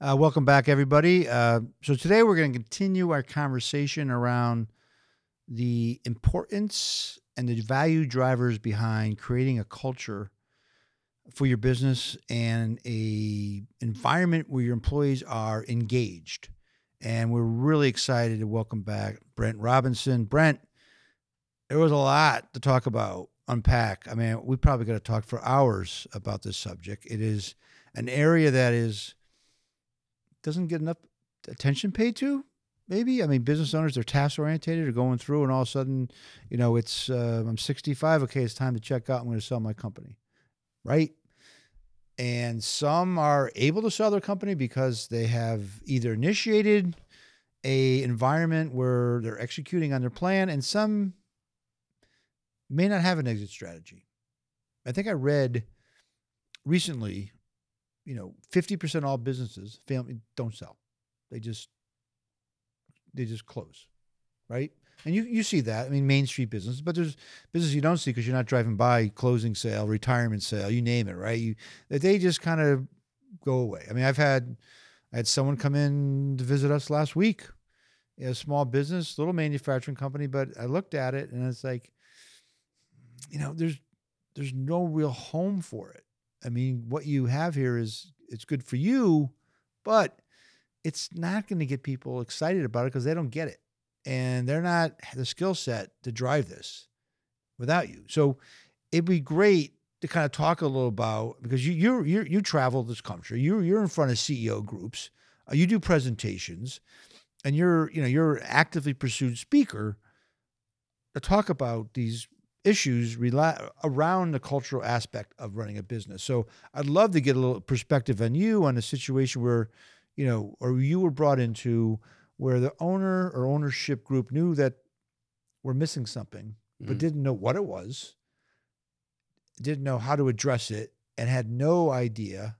Uh, welcome back, everybody. Uh, so today we're going to continue our conversation around the importance and the value drivers behind creating a culture for your business and a environment where your employees are engaged. And we're really excited to welcome back Brent Robertson. Brent, there was a lot to talk about, unpack. I mean, we probably got to talk for hours about this subject. It is an area that is doesn't get enough attention paid to. Maybe I mean business owners they're task oriented are going through and all of a sudden, you know, it's uh, I'm 65. Okay, it's time to check out. I'm going to sell my company, right? And some are able to sell their company because they have either initiated a environment where they're executing on their plan, and some may not have an exit strategy. I think I read recently you know, 50% of all businesses, family don't sell. They just they just close. Right? And you you see that. I mean, Main Street business, but there's business you don't see because you're not driving by closing sale, retirement sale, you name it, right? You they just kind of go away. I mean, I've had I had someone come in to visit us last week. A small business, little manufacturing company, but I looked at it and it's like, you know, there's there's no real home for it. I mean, what you have here is it's good for you, but it's not going to get people excited about it because they don't get it. And they're not the skill set to drive this without you. So it'd be great to kind of talk a little about because you you you you travel this country. You you're in front of CEO groups. Uh, you do presentations, and you're you know you're actively pursued speaker to talk about these issues rely around the cultural aspect of running a business. So I'd love to get a little perspective on you on a situation where, you know, or you were brought into where the owner or ownership group knew that we're missing something, but mm-hmm. didn't know what it was, didn't know how to address it, and had no idea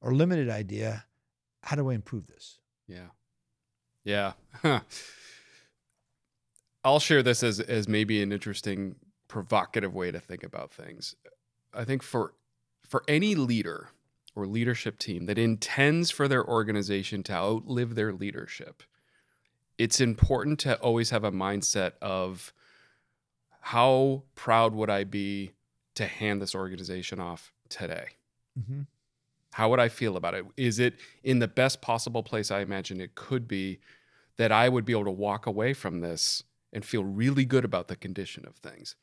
or limited idea how do I improve this? Yeah. Yeah. I'll share this as as maybe an interesting provocative way to think about things. I think for for any leader or leadership team that intends for their organization to outlive their leadership, it's important to always have a mindset of how proud would I be to hand this organization off today? Mm-hmm. How would I feel about it? Is it in the best possible place I imagine it could be that I would be able to walk away from this and feel really good about the condition of things.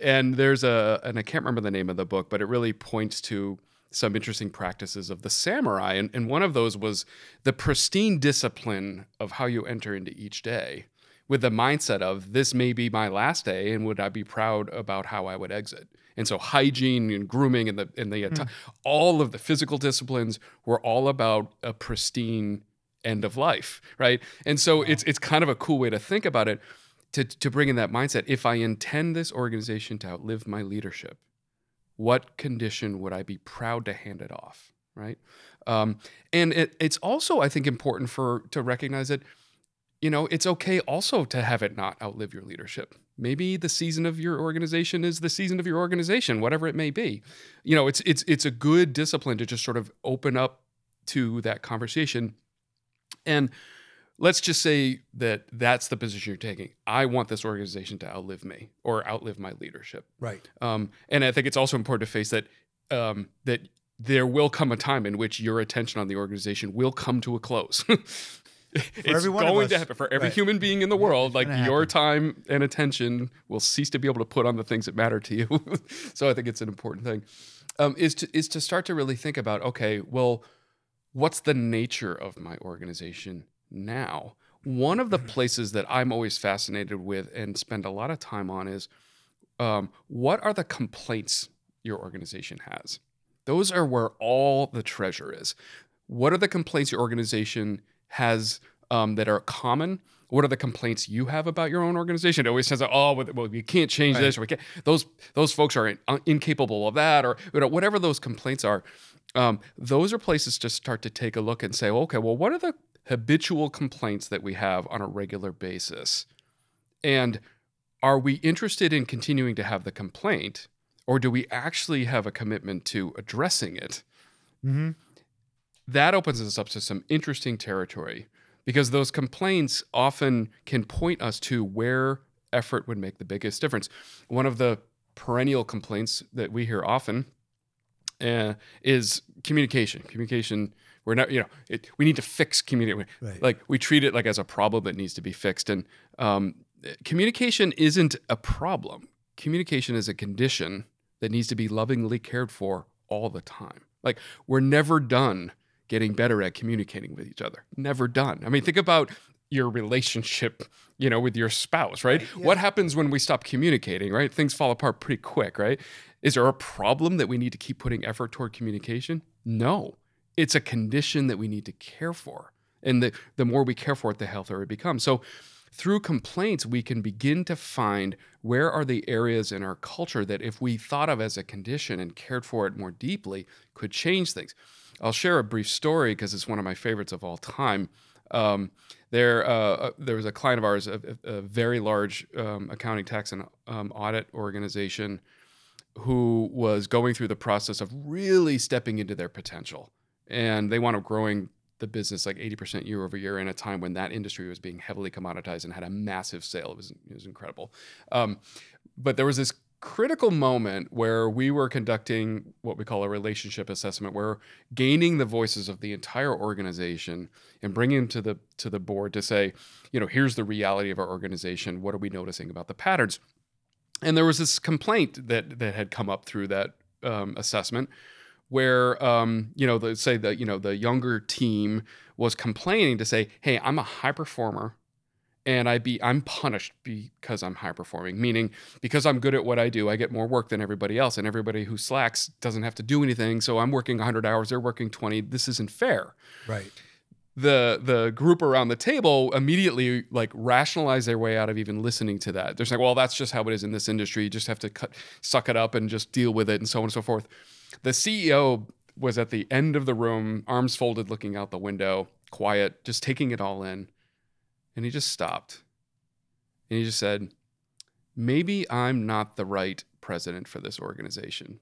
And there's a, and I can't remember the name of the book, but it really points to some interesting practices of the samurai. And, and one of those was the pristine discipline of how you enter into each day with the mindset of this may be my last day and would I be proud about how I would exit. And so hygiene and grooming and the and the mm. all of the physical disciplines were all about a pristine end of life, right? And so wow. it's it's kind of a cool way to think about it to, to bring in that mindset if I intend this organization to outlive my leadership, what condition would I be proud to hand it off? Right. Um, and it, it's also, I think, important for to recognize that, you know, it's okay also to have it not outlive your leadership. Maybe the season of your organization is the season of your organization, whatever it may be. You know, it's it's it's a good discipline to just sort of open up to that conversation. And let's just say that that's the position you're taking. I want this organization to outlive me or outlive my leadership. Right. Um, and I think it's also important to face that um, that there will come a time in which your attention on the organization will come to a close. it's going to happen for every right. human being in the world. like your time and attention will cease to be able to put on the things that matter to you. so I think it's an important thing. Um, is to is to start to really think about okay, well, what's the nature of my organization? now. One of the mm-hmm. places that I'm always fascinated with and spend a lot of time on is um, what are the complaints your organization has? Those are where all the treasure is. What are the complaints your organization has um, that are common? What are the complaints you have about your own organization? It always says, "Oh, well, we can't change right. this," or "We can't." Those those folks are in, uh, incapable of that, or you know, whatever those complaints are. Um, those are places to start to take a look and say, "Okay, well, what are the habitual complaints that we have on a regular basis. And are we interested in continuing to have the complaint, or do we actually have a commitment to addressing it? Mm-hmm. that opens us up to some interesting territory because those complaints often can point us to where effort would make the biggest difference. One of the perennial complaints that we hear often uh, is communication. Communication. We're not, you know, it, we need to fix communication. Right. Like we treat it like as a problem that needs to be fixed, and um, communication isn't a problem. Communication is a condition that needs to be lovingly cared for all the time. Like we're never done getting better at communicating with each other. Never done. I mean, think about your relationship, you know, with your spouse, right? Right, yeah. What happens when we stop communicating, right? Things fall apart pretty quick, right? Is there a problem that we need to keep putting effort toward communication? No. It's a condition that we need to care for. And the, the more we care for it, the healthier it becomes. So through complaints, we can begin to find where are the areas in our culture that if we thought of as a condition and cared for it more deeply, could change things. I'll share a brief story because it's one of my favorites of all time. Um, there, uh, there was a client of ours, a, a very large um, accounting, tax, and um, audit organization, who was going through the process of really stepping into their potential, and they wound up growing the business like 80% year over year in a time when that industry was being heavily commoditized and had a massive sale. It was, it was incredible. Um, but there was this critical moment where we were conducting what we call a relationship assessment where gaining the voices of the entire organization and bringing to the to the board to say you know here's the reality of our organization. What are we noticing about the patterns? And there was this complaint that that had come up through that um, assessment where um, you know the say the you know the younger team was complaining to say hey i'm a high performer and I be I'm punished because I'm high performing, meaning because I'm good at what I do, I get more work than everybody else, and everybody who slacks doesn't have to do anything. So I'm working 100 hours, they're working 20. This isn't fair. Right. The the group around the table immediately like rationalize their way out of even listening to that. They're saying, well, that's just how it is in this industry. You just have to cut, suck it up and just deal with it, and so on and so forth. The CEO was at the end of the room, arms folded, looking out the window, quiet, just taking it all in. And he just stopped. And he just said, Maybe I'm not the right president for this organization.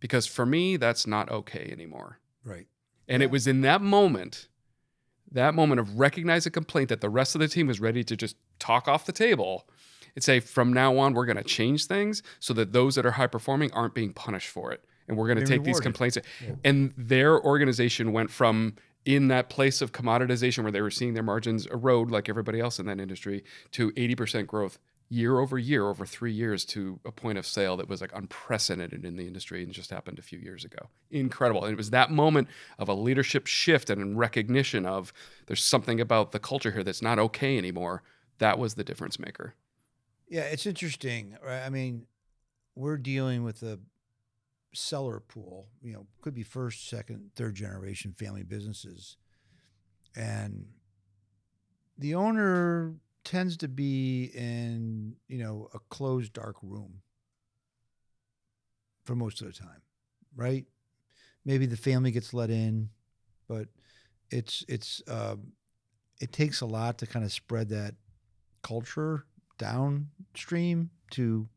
Because for me, that's not okay anymore. Right. And it was in that moment, that moment of recognizing a complaint that the rest of the team was ready to just talk off the table and say, from now on, we're going to change things so that those that are high performing aren't being punished for it. And we're going to They're take these complaints. Yeah. And their organization went from in that place of commoditization where they were seeing their margins erode like everybody else in that industry to 80% growth year over year over three years to a point of sale that was like unprecedented in the industry and just happened a few years ago incredible and it was that moment of a leadership shift and recognition of there's something about the culture here that's not okay anymore that was the difference maker Yeah, it's interesting. Right? I mean, we're dealing with a seller pool. You know, could be first, second, third generation family businesses, and the owner tends to be in you know a closed, dark room for most of the time, right? Maybe the family gets let in, but it's it's um, it takes a lot to kind of spread that culture downstream to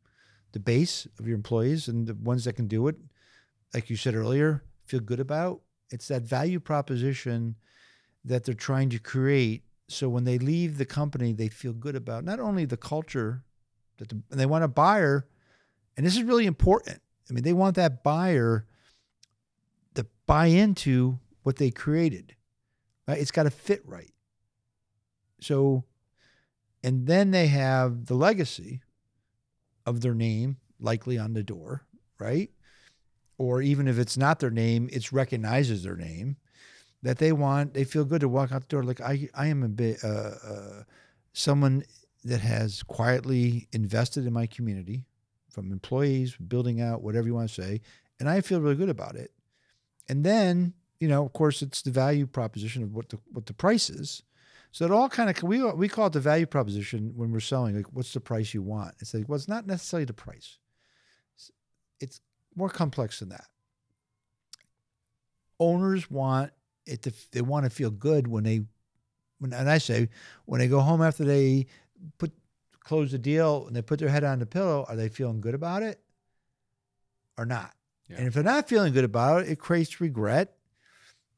the base of your employees and the ones that can do it, like you said earlier, feel good about. It's that value proposition that they're trying to create. So when they leave the company, they feel good about not only the culture that the, they want a buyer, and this is really important. I mean, they want that buyer to buy into what they created. Right? It's got to fit right. So and then they have the legacy of their name likely on the door, right? Or even if it's not their name, it's recognizes their name that they want. They feel good to walk out the door like I, I am a bit, uh, uh, someone that has quietly invested in my community, from employees, building out whatever you want to say, and I feel really good about it. And then, you know, of course, it's the value proposition of what the what the price is. So it all kind of we we call it the value proposition when we're selling. Like, what's the price you want? It's like, well, it's not necessarily the price. It's, more complex than that. Owners want it to. They want to feel good when they, when and I say when they go home after they put close the deal and they put their head on the pillow, are they feeling good about it, or not? Yeah. And if they're not feeling good about it, it creates regret.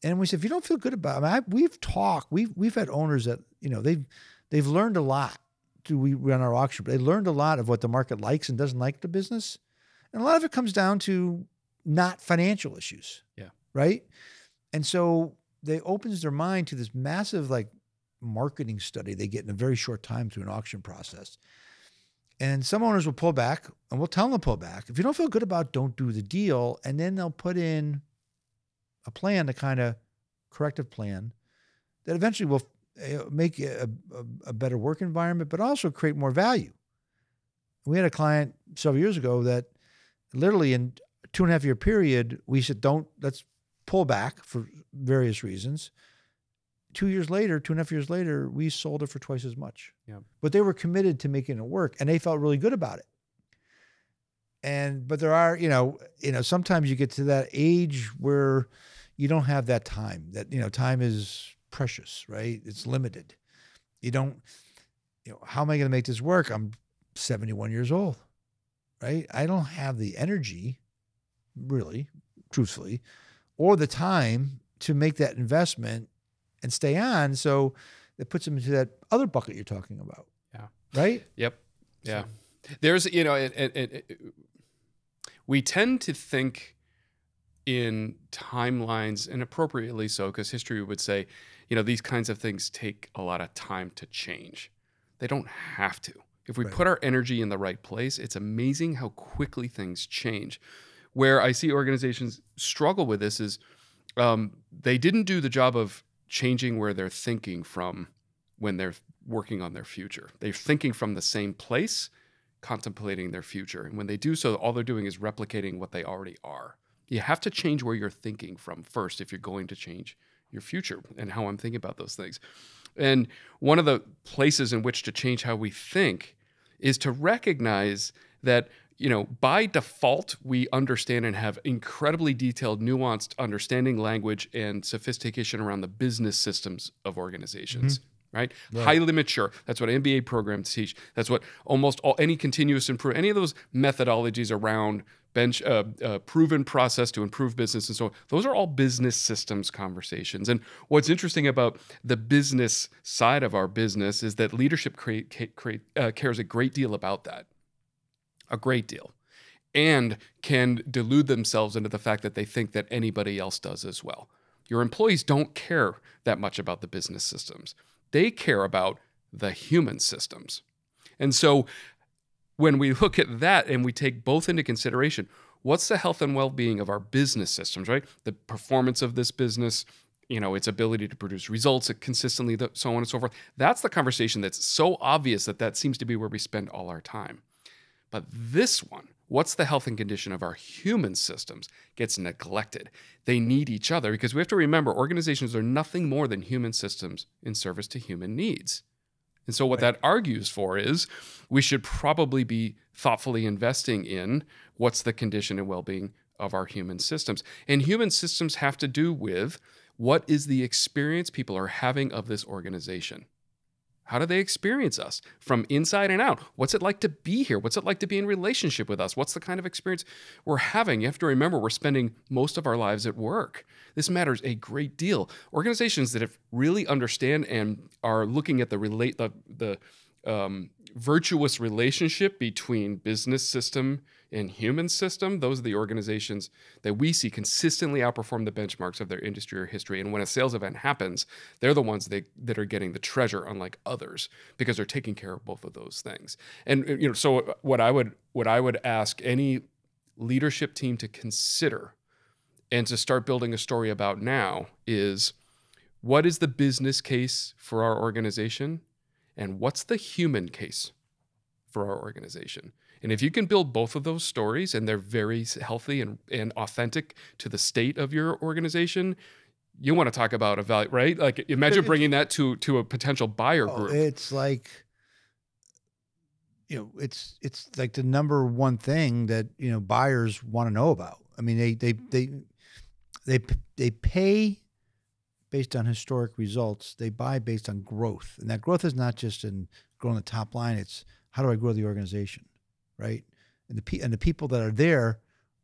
And we said, if you don't feel good about, it, I mean, I, we've talked, we've we've had owners that you know they've they've learned a lot. Do we run our auction? But they learned a lot of what the market likes and doesn't like the business, and a lot of it comes down to not financial issues. Yeah. Right. And so they opens their mind to this massive like marketing study they get in a very short time through an auction process. And some owners will pull back and we'll tell them to pull back. If you don't feel good about it, don't do the deal. And then they'll put in a plan, a kind of corrective plan that eventually will uh, make a, a, a better work environment, but also create more value. We had a client several years ago that literally in two and a half year period, we said, don't, let's pull back for various reasons. Two years later, two and a half years later, we sold it for twice as much. Yeah. But they were committed to making it work and they felt really good about it. And but there are, you know, you know, sometimes you get to that age where you don't have that time. That, you know, time is precious, right? It's limited. You don't, you know, how am I going to make this work? I'm 71 years old, right? I don't have the energy, really, truthfully, or the time to make that investment and stay on. So it puts them into that other bucket you're talking about. Yeah. Right? Yep. Yeah. There's, you know, it, it, it, we tend to think in timelines, and appropriately so, because history would say, you know, these kinds of things take a lot of time to change. They don't have to. If we Right. put our energy in the right place, it's amazing how quickly things change. Where I see organizations struggle with this is um, they didn't do the job of changing where they're thinking from when they're working on their future. They're thinking from the same place, contemplating their future. And when they do so, all they're doing is replicating what they already are. You have to change where you're thinking from first if you're going to change your future and how I'm thinking about those things. And one of the places in which to change how we think is to recognize that you know by default we understand and have incredibly detailed nuanced understanding language and sophistication around the business systems of organizations mm-hmm. right? Right. highly mature that's what mba programs teach that's what almost all any continuous improvement any of those methodologies around bench uh, uh, proven process to improve business and so on those are all business systems conversations and what's interesting about the business side of our business is that leadership create, create, uh, cares a great deal about that a great deal and can delude themselves into the fact that they think that anybody else does as well. Your employees don't care that much about the business systems. They care about the human systems. And so when we look at that and we take both into consideration, what's the health and well-being of our business systems, right? The performance of this business, you know, its ability to produce results consistently, so on and so forth. That's the conversation that's so obvious that that seems to be where we spend all our time. But this one, what's the health and condition of our human systems, gets neglected. They need each other because we have to remember organizations are nothing more than human systems in service to human needs. And so, what that argues for is we should probably be thoughtfully investing in what's the condition and well being of our human systems. And human systems have to do with what is the experience people are having of this organization. How do they experience us from inside and out? What's it like to be here? What's it like to be in relationship with us? What's the kind of experience we're having? You have to remember we're spending most of our lives at work. This matters a great deal. Organizations that have really understand and are looking at the relate the the um, virtuous relationship between business system and human system, those are the organizations that we see consistently outperform the benchmarks of their industry or history. And when a sales event happens, they're the ones that, that are getting the treasure, unlike others, because they're taking care of both of those things. And uh, you know, so what I would what I would ask any leadership team to consider and to start building a story about now is what is the business case for our organization and what's the human case for our organization and if you can build both of those stories and they're very healthy and, and authentic to the state of your organization you want to talk about a value right like imagine bringing that to to a potential buyer Oh, group it's like you know, it's it's like the number one thing that you know buyers want to know about. I mean, they they they they they pay based on historic results. They buy based on growth, and that growth is not just in growing the top line. It's how do I grow the organization, right? And the and the people that are there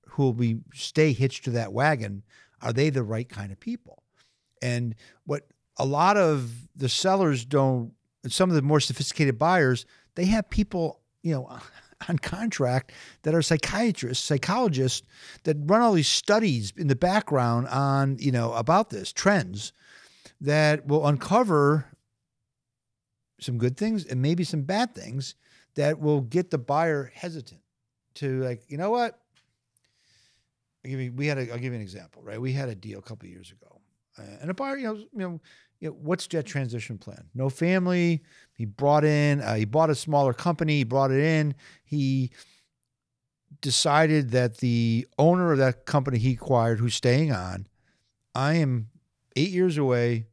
who will be stay hitched to that wagon are they the right kind of people? And what a lot of the sellers don't, some of the more sophisticated buyers, they have people, you know, on contract that are psychiatrists, psychologists that run all these studies in the background on, you know, about this trends that will uncover some good things and maybe some bad things that will get the buyer hesitant to like, you know what? I'll give you, we had a, I'll give you an example, right? We had a deal a couple years ago, uh, and a buyer, you know, you know, you know, what's Jet transition plan? No family. He brought in, uh, he bought a smaller company. He brought it in. He decided that the owner of that company he acquired, who's staying on, I am eight years away.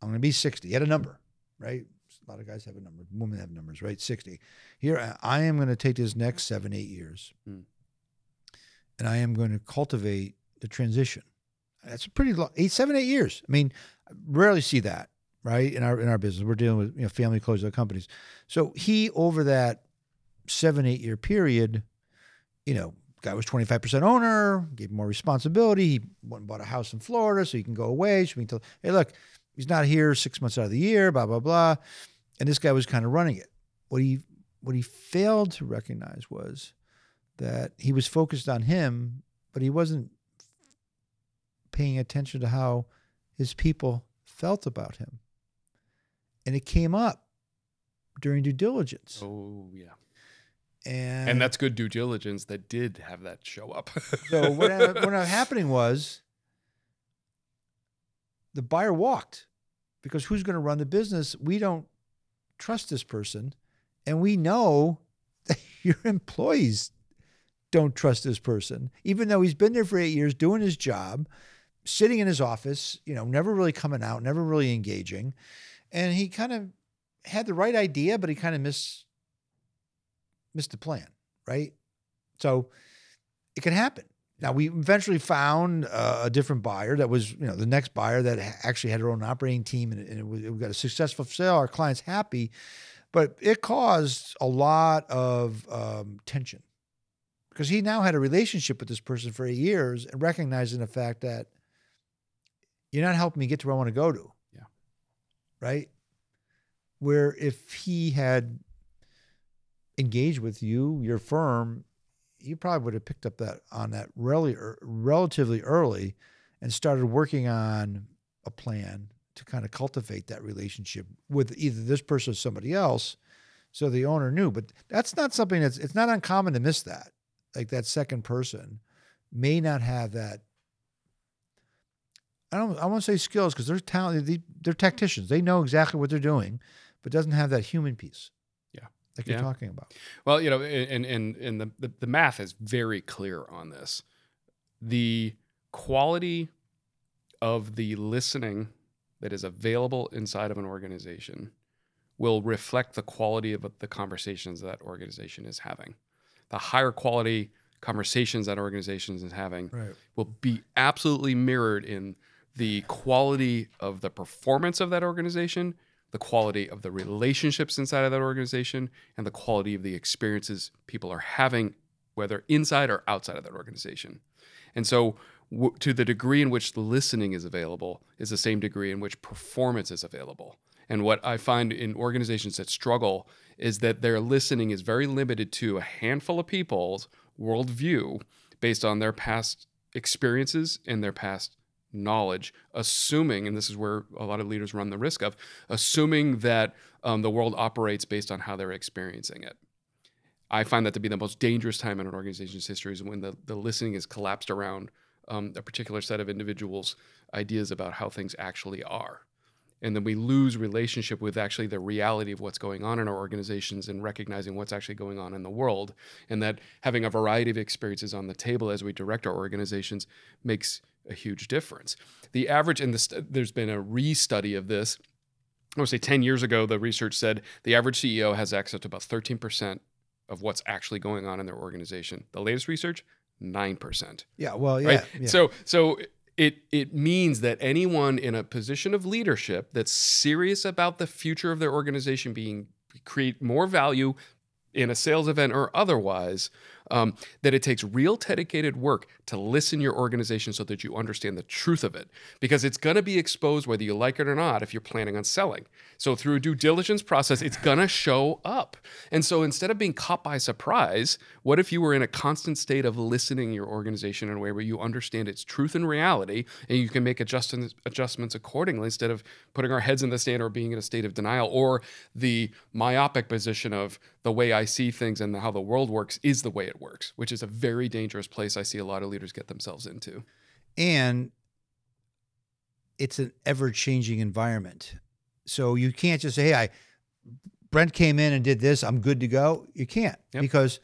I'm going to be 60. He had a number, right? A lot of guys have a number. Women have numbers, right? 60. Here, I am going to take this next seven, eight years, Mm. and I am going to cultivate the transition. That's a pretty long, eight, seven, eight years. I mean, I rarely see that, right? In our in our business, we're dealing with you know family closed companies. So he over that seven, eight year period, you know, guy was 25% owner, gave him more responsibility. He went and bought a house in Florida so he can go away. So we can tell, hey, look, he's not here six months out of the year, blah, blah, blah. And this guy was kind of running it. What he what he failed to recognize was that he was focused on him, but he wasn't paying attention to how his people felt about him. And it came up during due diligence. Oh yeah. And, And that's good due diligence that did have that show up. so what what ended up happening was the buyer walked because who's going to run the business? We don't trust this person, and we know that your employees don't trust this person, even though he's been there for eight years doing his job, sitting in his office, you know, never really coming out, never really engaging, and he kind of had the right idea, but he kind of missed missed the plan, right? So it can happen. Now we eventually found uh, a different buyer that was, you know, the next buyer that actually had her own operating team, and, and it was, we got a successful sale. Our clients happy, but it caused a lot of um, tension because he now had a relationship with this person for eight years and recognizing the fact that you're not helping me get to where I want to go to. Yeah. Right. Where if he had engaged with you, your firm, you probably would have picked up that on that really er, relatively early and started working on a plan to kind of cultivate that relationship with either this person or somebody else so the owner knew. But that's not something that's it's not uncommon to miss that. Like that second person may not have that i don't i won't say skills because they're talented they're tacticians. They know exactly what they're doing but doesn't have that human piece Yeah. like you're talking about Well, you know, and and and the, the the math is very clear on this. The quality of the listening that is available inside of an organization will reflect the quality of the conversations that organization is having. The higher quality conversations that organizations is having right will be absolutely mirrored in the quality of the performance of that organization, the quality of the relationships inside of that organization, and the quality of the experiences people are having, whether inside or outside of that organization. And so, w- to the degree in which listening is available, is the same degree in which performance is available. And what I find in organizations that struggle is that their listening is very limited to a handful of people's worldview based on their past experiences and their past knowledge, assuming, and this is where a lot of leaders run the risk of, assuming that um, the world operates based on how they're experiencing it. I find that to be the most dangerous time in an organization's history is when the, the listening is collapsed around um, a particular set of individuals' ideas about how things actually are. And then we lose relationship with actually the reality of what's going on in our organizations and recognizing what's actually going on in the world. And that having a variety of experiences on the table as we direct our organizations makes a huge difference. The average, and this, there's been a restudy of this. I would say 10 years ago, the research said the average CEO has access to about 13% of what's actually going on in their organization. The latest research, 9%. yeah well yeah, Right? yeah. So so it it means that anyone in a position of leadership that's serious about the future of their organization being create more value in a sales event or otherwise um, that it takes real dedicated work to listen your organization so that you understand the truth of it, because it's going to be exposed whether you like it or not if you're planning on selling. So through a due diligence process, it's going to show up. And so instead of being caught by surprise, what if you were in a constant state of listening your organization in a way where you understand its truth and reality, and you can make adjustments adjustments accordingly instead of putting our heads in the sand or being in a state of denial or the myopic position of the way I see things and how the world works is the way it works, which is a very dangerous place I see a lot of leaders get themselves into. And it's an ever changing environment. So you can't just say, hey, I Brent came in and did this, I'm good to go. You can't Yep. because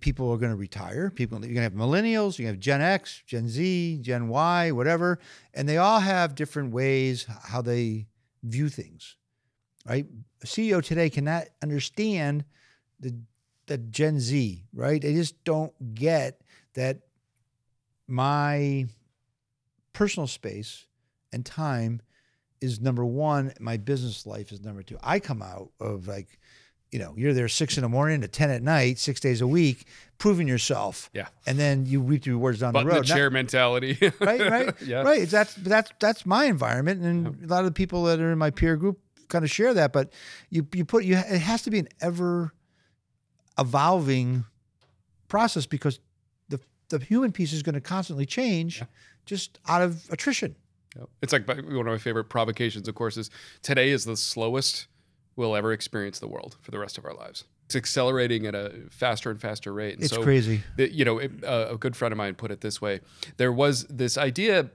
people are going to retire. People, you're going to have millennials, you have Gen X, Gen Z, Gen Y, whatever, and they all have different ways how they view things. Right? A CEO today cannot understand the the Gen Z, right? They just don't get that my personal space and time is number one. My business life is number two. I come out of like, you know, you're there six in the morning to 10 at night, six days a week, proving yourself. Yeah. And then you reap the rewards down Button the the road. Not- chair mentality. right, right, yeah. right. That's that's that's my environment, and a lot of the people that are in my peer group kind of share that. But you you put you it has to be an ever evolving process because the the human piece is going to constantly change, just out of attrition. Yep. It's like one of my favorite provocations, of course, is today is the slowest we'll ever experience the world for the rest of our lives. It's accelerating at a faster and faster rate. And It's so crazy. that you know it, uh, a good friend of mine put it this way there was this idea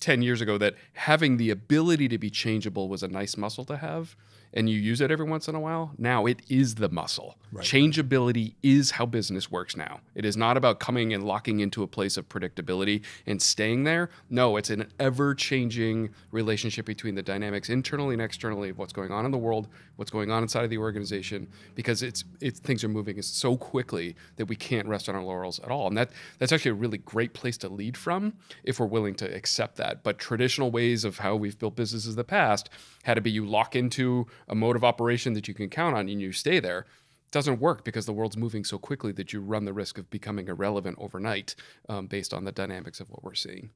10 years ago that having the ability to be changeable was a nice muscle to have and you use it every once in a while now it is the muscle. Changeability is how business works now. It is not about coming and locking into a place of predictability and staying there. No it's an ever changing relationship between the dynamics internally and externally of what's going on in the world what's going on inside of the organization because it's it's things are moving so quickly that we can't rest on our laurels at all. And that that's actually a really great place to lead from if we're willing to accept that. But traditional ways of how we've built businesses in the past had to be you lock into a mode of operation that you can count on and you stay there doesn't work because the world's moving so quickly that you run the risk of becoming irrelevant overnight um, based on the dynamics of what we're seeing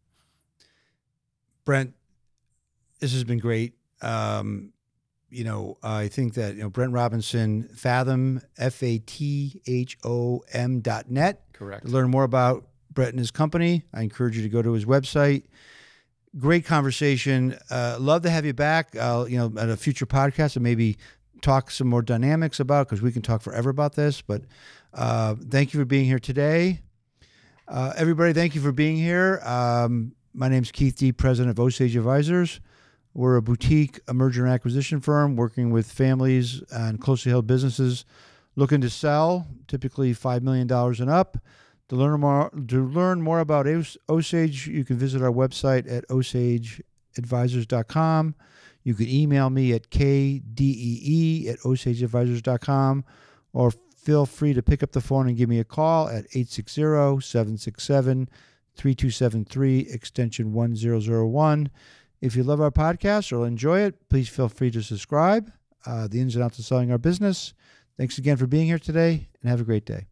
Brent, this has been great. Um, you know, I think that you know Brent Robertson, Fathom, F A T H O M dot net. correct To learn more about Brent and his company, I encourage you to go to his website. Great conversation. Uh, love to have you back. Uh, you know, at a future podcast and maybe talk some more dynamics about because we can talk forever about this. But uh, thank you for being here today, uh, everybody. Thank you for being here. Um, my is Keith Dee, president of Osage Advisors. We're a boutique a merger and acquisition firm working with families and closely held businesses looking to sell, typically $5 million and up. To learn more, to learn more about Osage, you can visit our website at osageadvisors.com. You can email me at kdee at osageadvisors.com or feel free to pick up the phone and give me a call at 860 767 3273, extension 1001. If you love our podcast or enjoy it, please feel free to subscribe. Uh, the ins and outs of selling our business. Thanks again for being here today and have a great day.